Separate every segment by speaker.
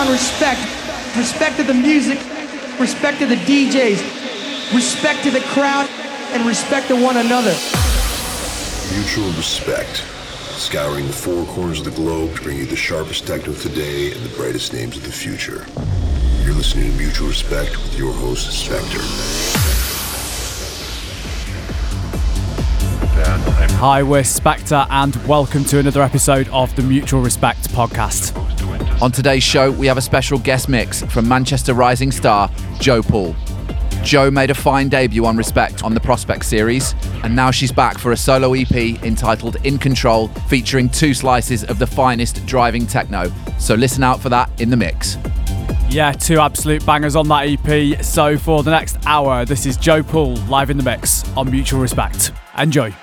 Speaker 1: on respect. Respect to the music, respect to the DJs, respect to the crowd, and respect to one another.
Speaker 2: Mutual respect. Scouring the four corners of the globe to bring you the sharpest techno today and the brightest names of the future. You're listening to Mutual Respekt with your host, Spektre.
Speaker 3: Hi, we're Spektre, and welcome to another episode of the Mutual Respekt podcast.
Speaker 4: On today's show, we have a special guest mix from Manchester rising star Jo Poole. Jo made a fine debut on Respekt on the Prospekt series, and now she's back for a solo EP entitled In Control, featuring two slices of the finest driving techno. So listen out for that in the mix.
Speaker 3: Yeah, two absolute bangers on that EP. So for the next hour, this is Jo Poole live in the mix on Mutual Respekt. Enjoy.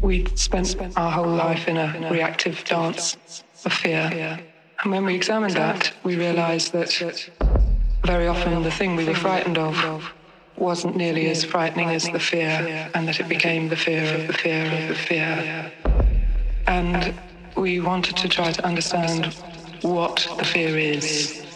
Speaker 5: We spent our whole life in a reactive dance of fear. And when we examined that, we realized that very often the thing we were frightened of wasn't nearly as frightening as the fear, and that it became the fear of the fear of the fear. And we wanted to try to understand what the fear is.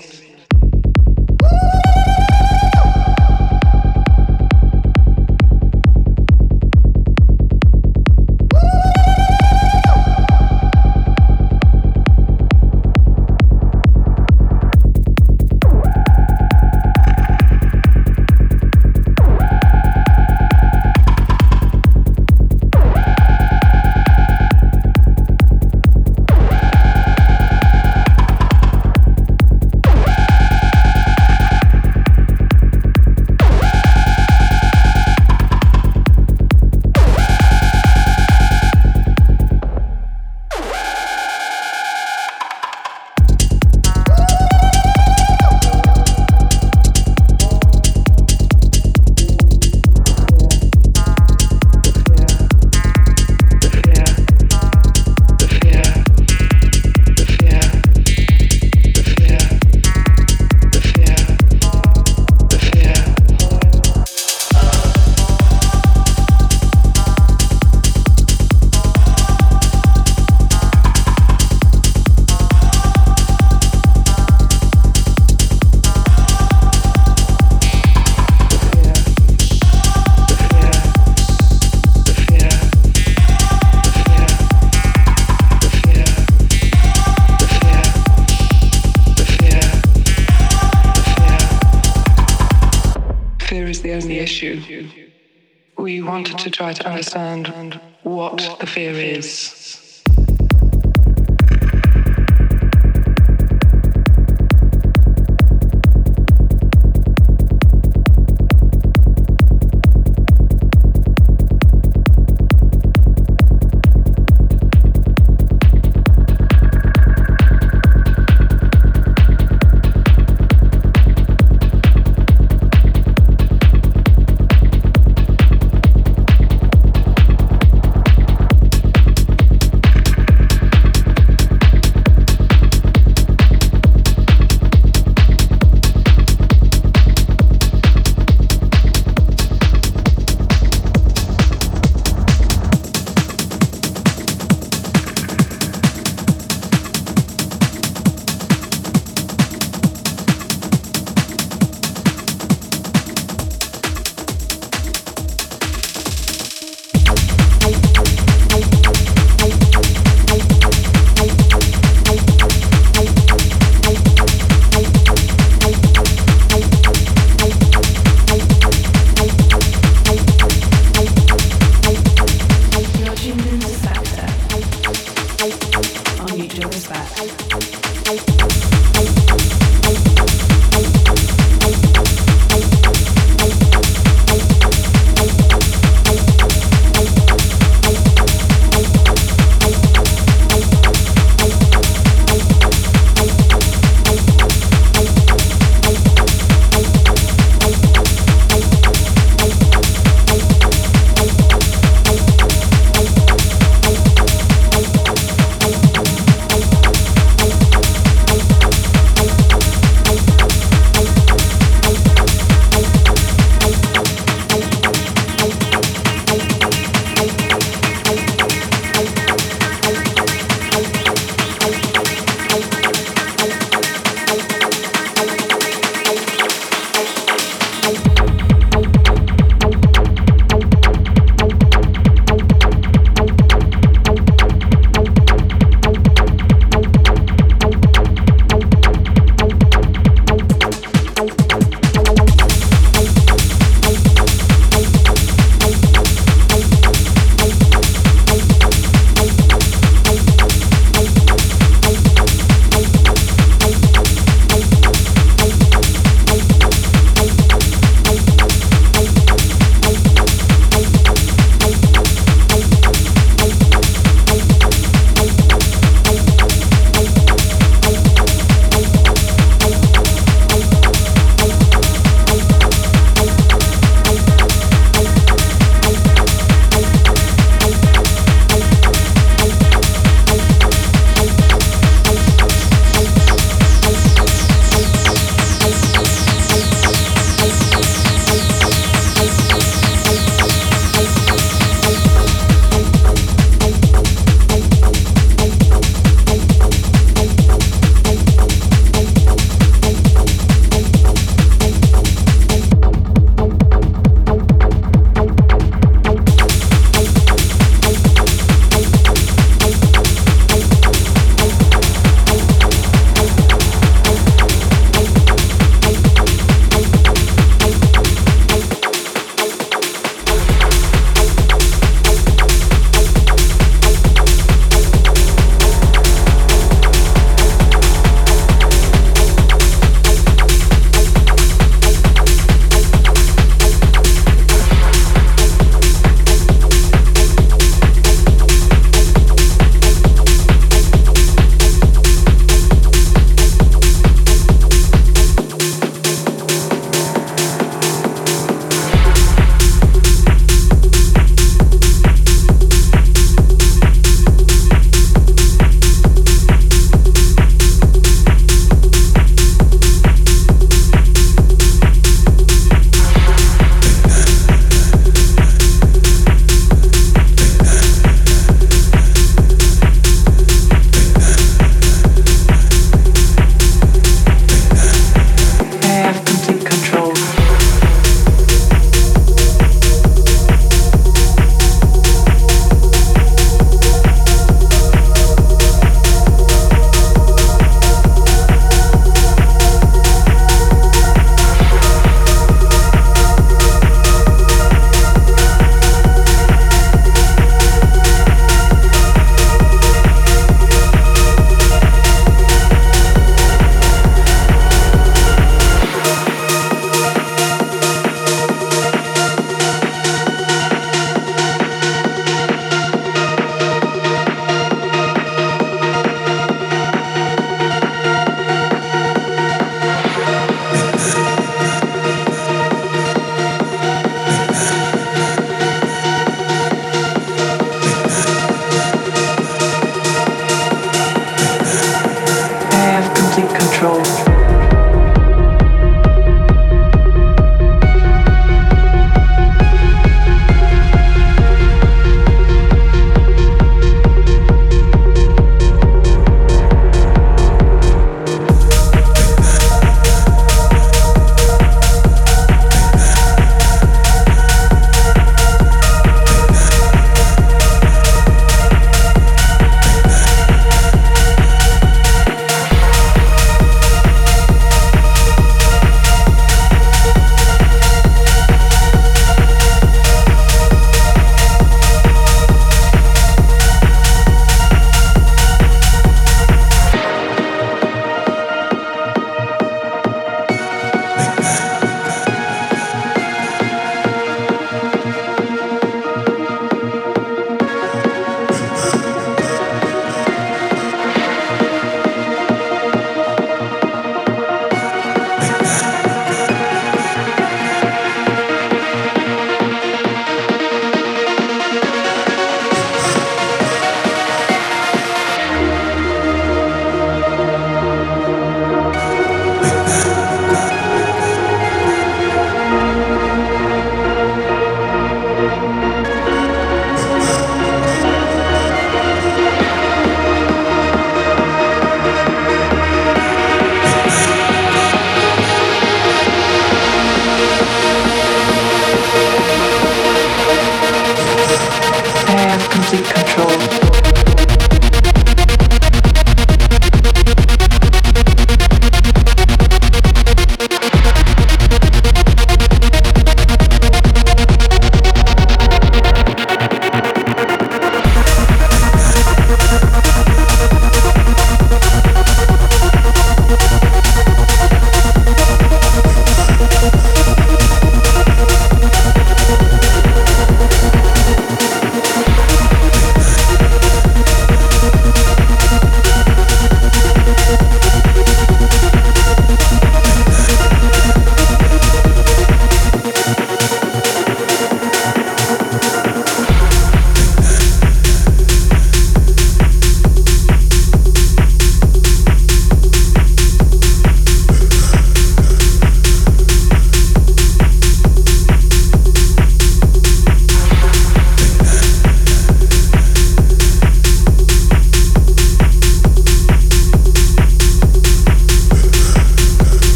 Speaker 5: The issue. We wanted to try to understand what the fear is.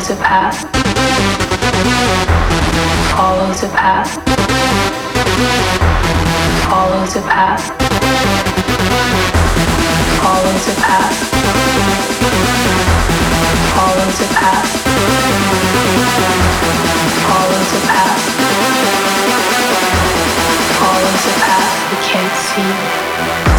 Speaker 2: Follow the path. Follow the path. Follow the path. Follow the path. Follow the path. Follow the path. Follow the path. We can't see.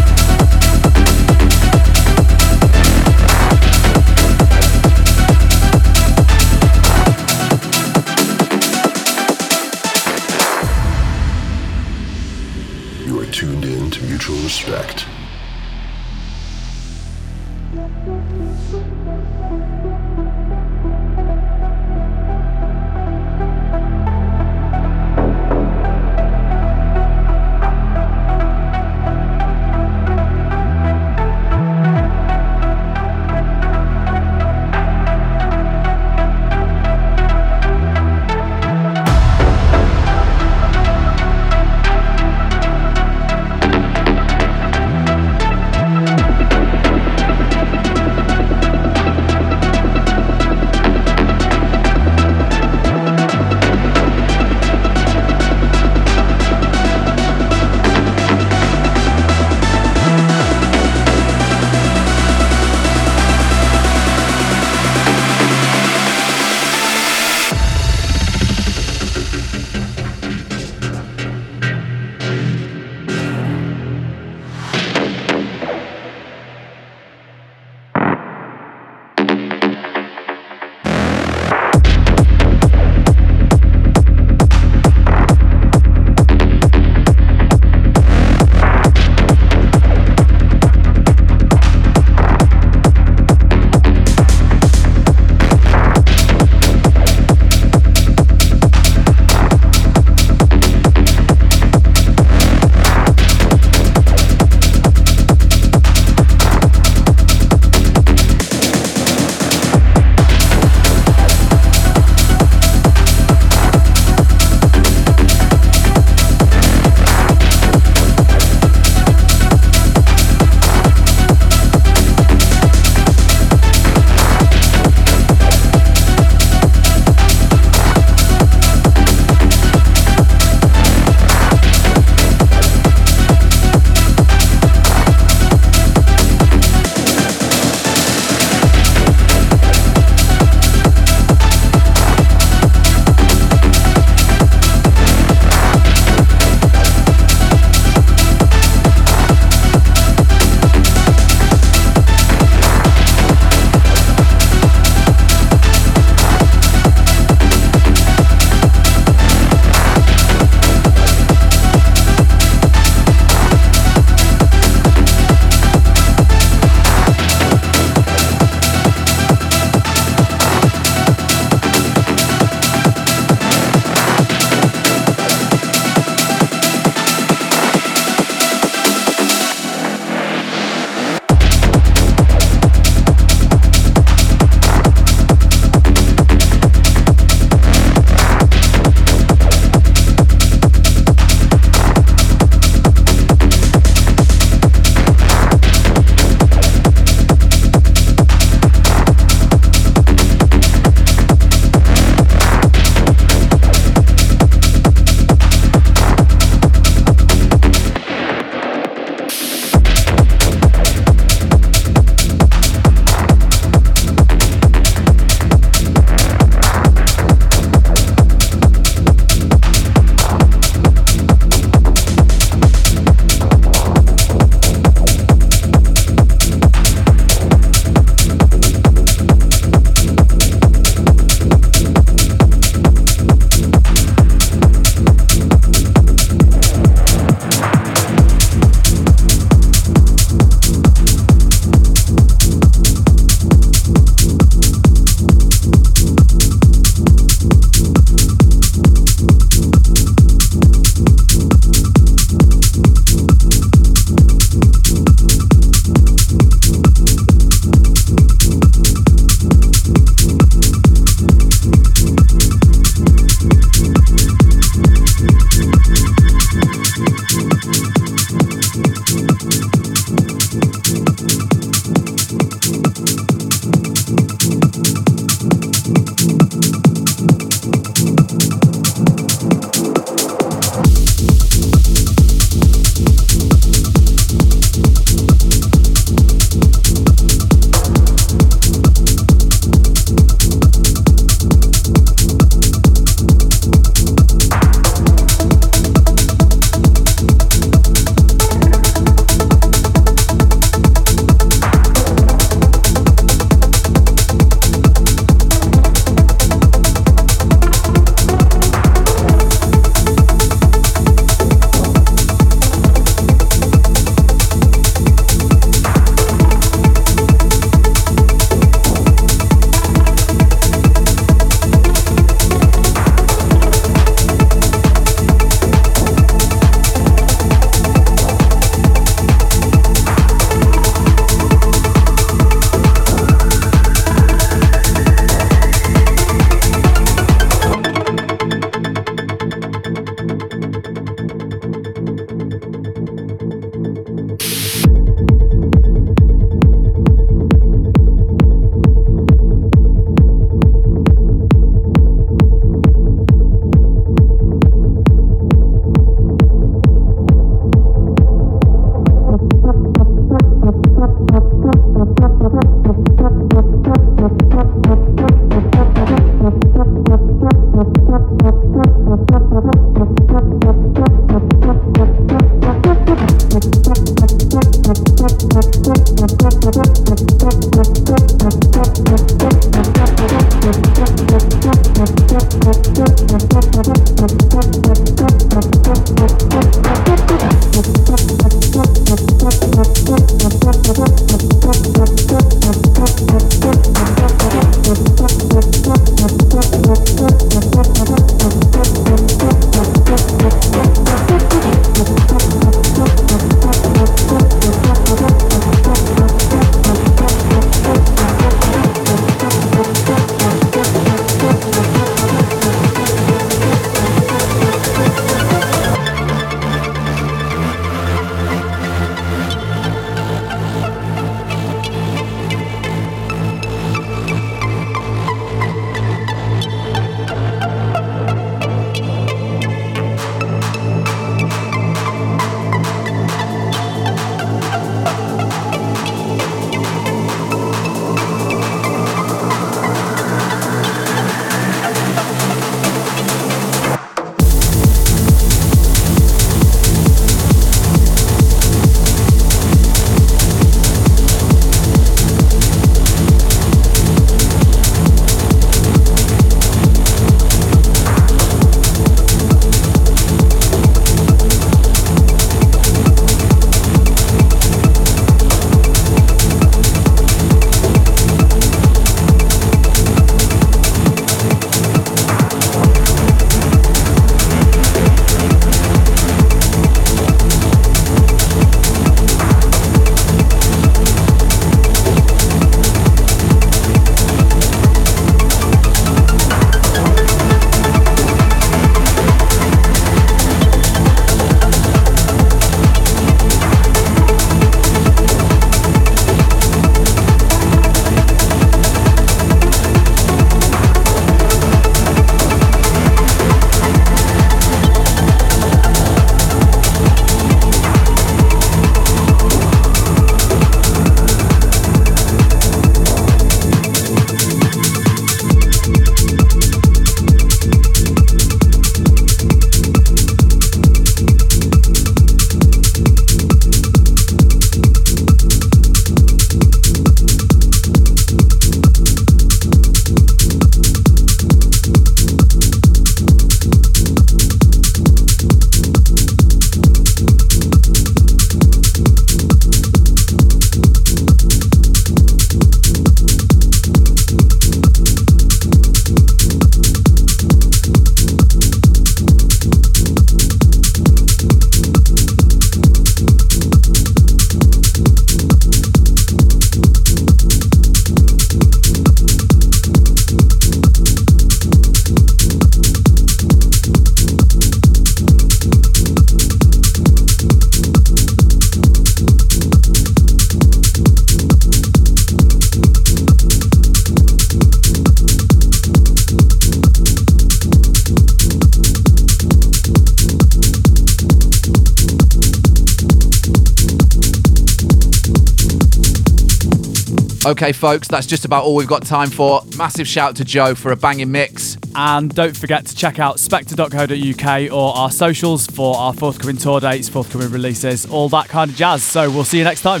Speaker 4: Okay, folks, that's just about all we've got time for. Massive shout to Jo for a banging mix.
Speaker 6: And don't forget to check out spektre.co.uk or our socials for our forthcoming tour dates, forthcoming releases, all that kind of jazz. So we'll see you next time.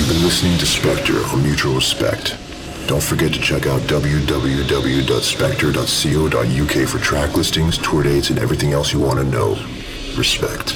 Speaker 2: You've been listening to Spektre on Mutual Respekt. Don't forget to check out www.spektre.co.uk for track listings, tour dates, and everything else you want to know. Respekt.